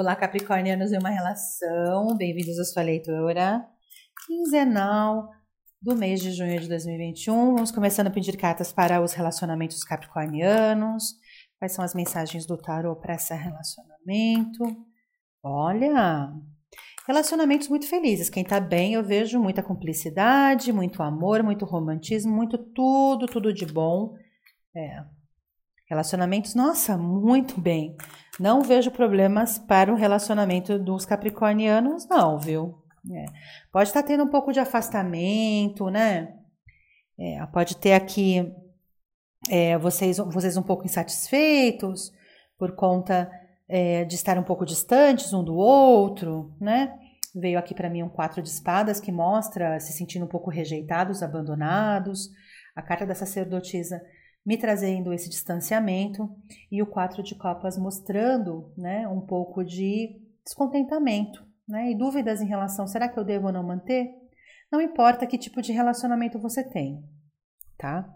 Olá, Capricornianos em uma relação. Bem-vindos à sua leitura quinzenal do mês de junho de 2021. Vamos começando a pedir cartas para os relacionamentos capricornianos. Quais são as mensagens do tarot para esse relacionamento? Olha, relacionamentos muito felizes. Quem tá bem, eu vejo muita cumplicidade, muito amor, muito romantismo, muito tudo, tudo de bom. É. Relacionamentos, nossa, muito bem. Não vejo problemas para o relacionamento dos capricornianos, não, viu? É. Pode estar tá tendo um pouco de afastamento, né? É, pode ter aqui é, vocês, vocês um pouco insatisfeitos por conta é, de estar um pouco distantes um do outro, né? Veio aqui para mim um quatro de espadas que mostra se sentindo um pouco rejeitados, abandonados. A carta da sacerdotisa me trazendo esse distanciamento e o quatro de copas mostrando, né, um pouco de descontentamento, né, e dúvidas em relação, será que eu devo ou não manter? Não importa que tipo de relacionamento você tem, tá?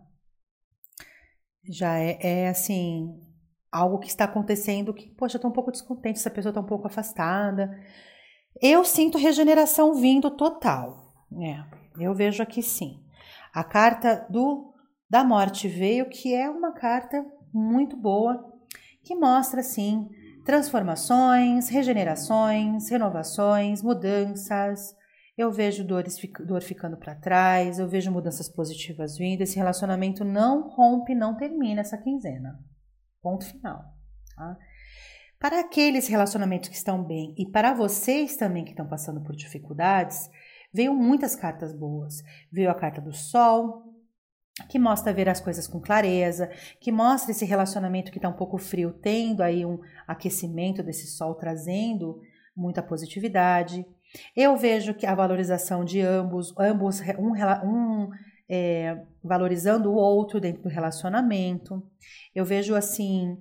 Já é, é assim, algo que está acontecendo que, poxa, eu tô um pouco descontente, essa pessoa tá um pouco afastada. Eu sinto regeneração vindo total, né? Eu vejo aqui sim. A carta do da morte veio, que é uma carta muito boa, que mostra assim transformações, regenerações, renovações, mudanças. Eu vejo dores, dor ficando para trás, eu vejo mudanças positivas vindo. Esse relacionamento não rompe, não termina essa quinzena. Ponto final. Tá? Para aqueles relacionamentos que estão bem e para vocês também que estão passando por dificuldades, veio muitas cartas boas. Veio a carta do Sol, que mostra ver as coisas com clareza, que mostra esse relacionamento que está um pouco frio, tendo aí um aquecimento desse sol, trazendo muita positividade. Eu vejo que a valorização de ambos, ambos um, um é, valorizando o outro dentro do relacionamento. Eu vejo assim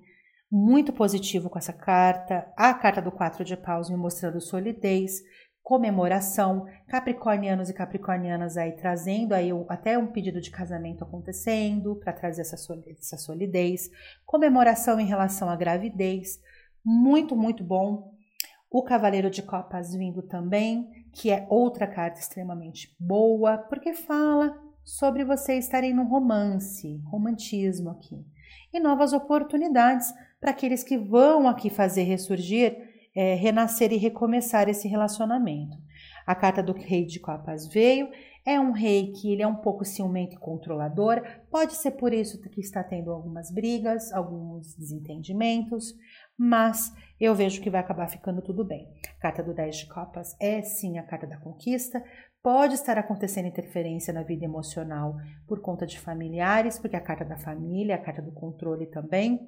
muito positivo com essa carta. A carta do quatro de paus me mostrando solidez, comemoração, capricornianos e capricornianas aí trazendo aí até um pedido de casamento acontecendo para trazer essa, essa solidez, comemoração em relação à gravidez, muito, muito bom. O Cavaleiro de Copas vindo também, que é outra carta extremamente boa, porque fala sobre você estarem no romance, romantismo aqui. E novas oportunidades para aqueles que vão aqui fazer ressurgir é, renascer e recomeçar esse relacionamento. A carta do rei de copas veio, é um rei que ele é um pouco ciumento e controlador, pode ser por isso que está tendo algumas brigas, alguns desentendimentos, mas eu vejo que vai acabar ficando tudo bem. A carta do 10 de copas é sim a carta da conquista, pode estar acontecendo interferência na vida emocional por conta de familiares, porque a carta da família, a carta do controle também,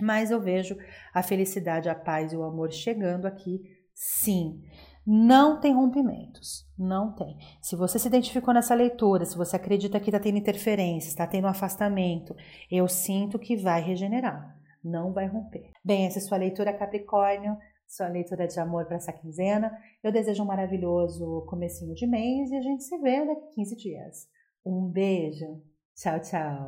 mas eu vejo a felicidade, a paz e o amor chegando aqui, sim. Não tem rompimentos, não tem. Se você se identificou nessa leitura, se você acredita que está tendo interferência, está tendo afastamento, eu sinto que vai regenerar, não vai romper. Bem, essa é sua leitura Capricórnio, sua leitura de amor para essa quinzena. Eu desejo um maravilhoso comecinho de mês e a gente se vê daqui 15 dias. Um beijo. Tchau, tchau.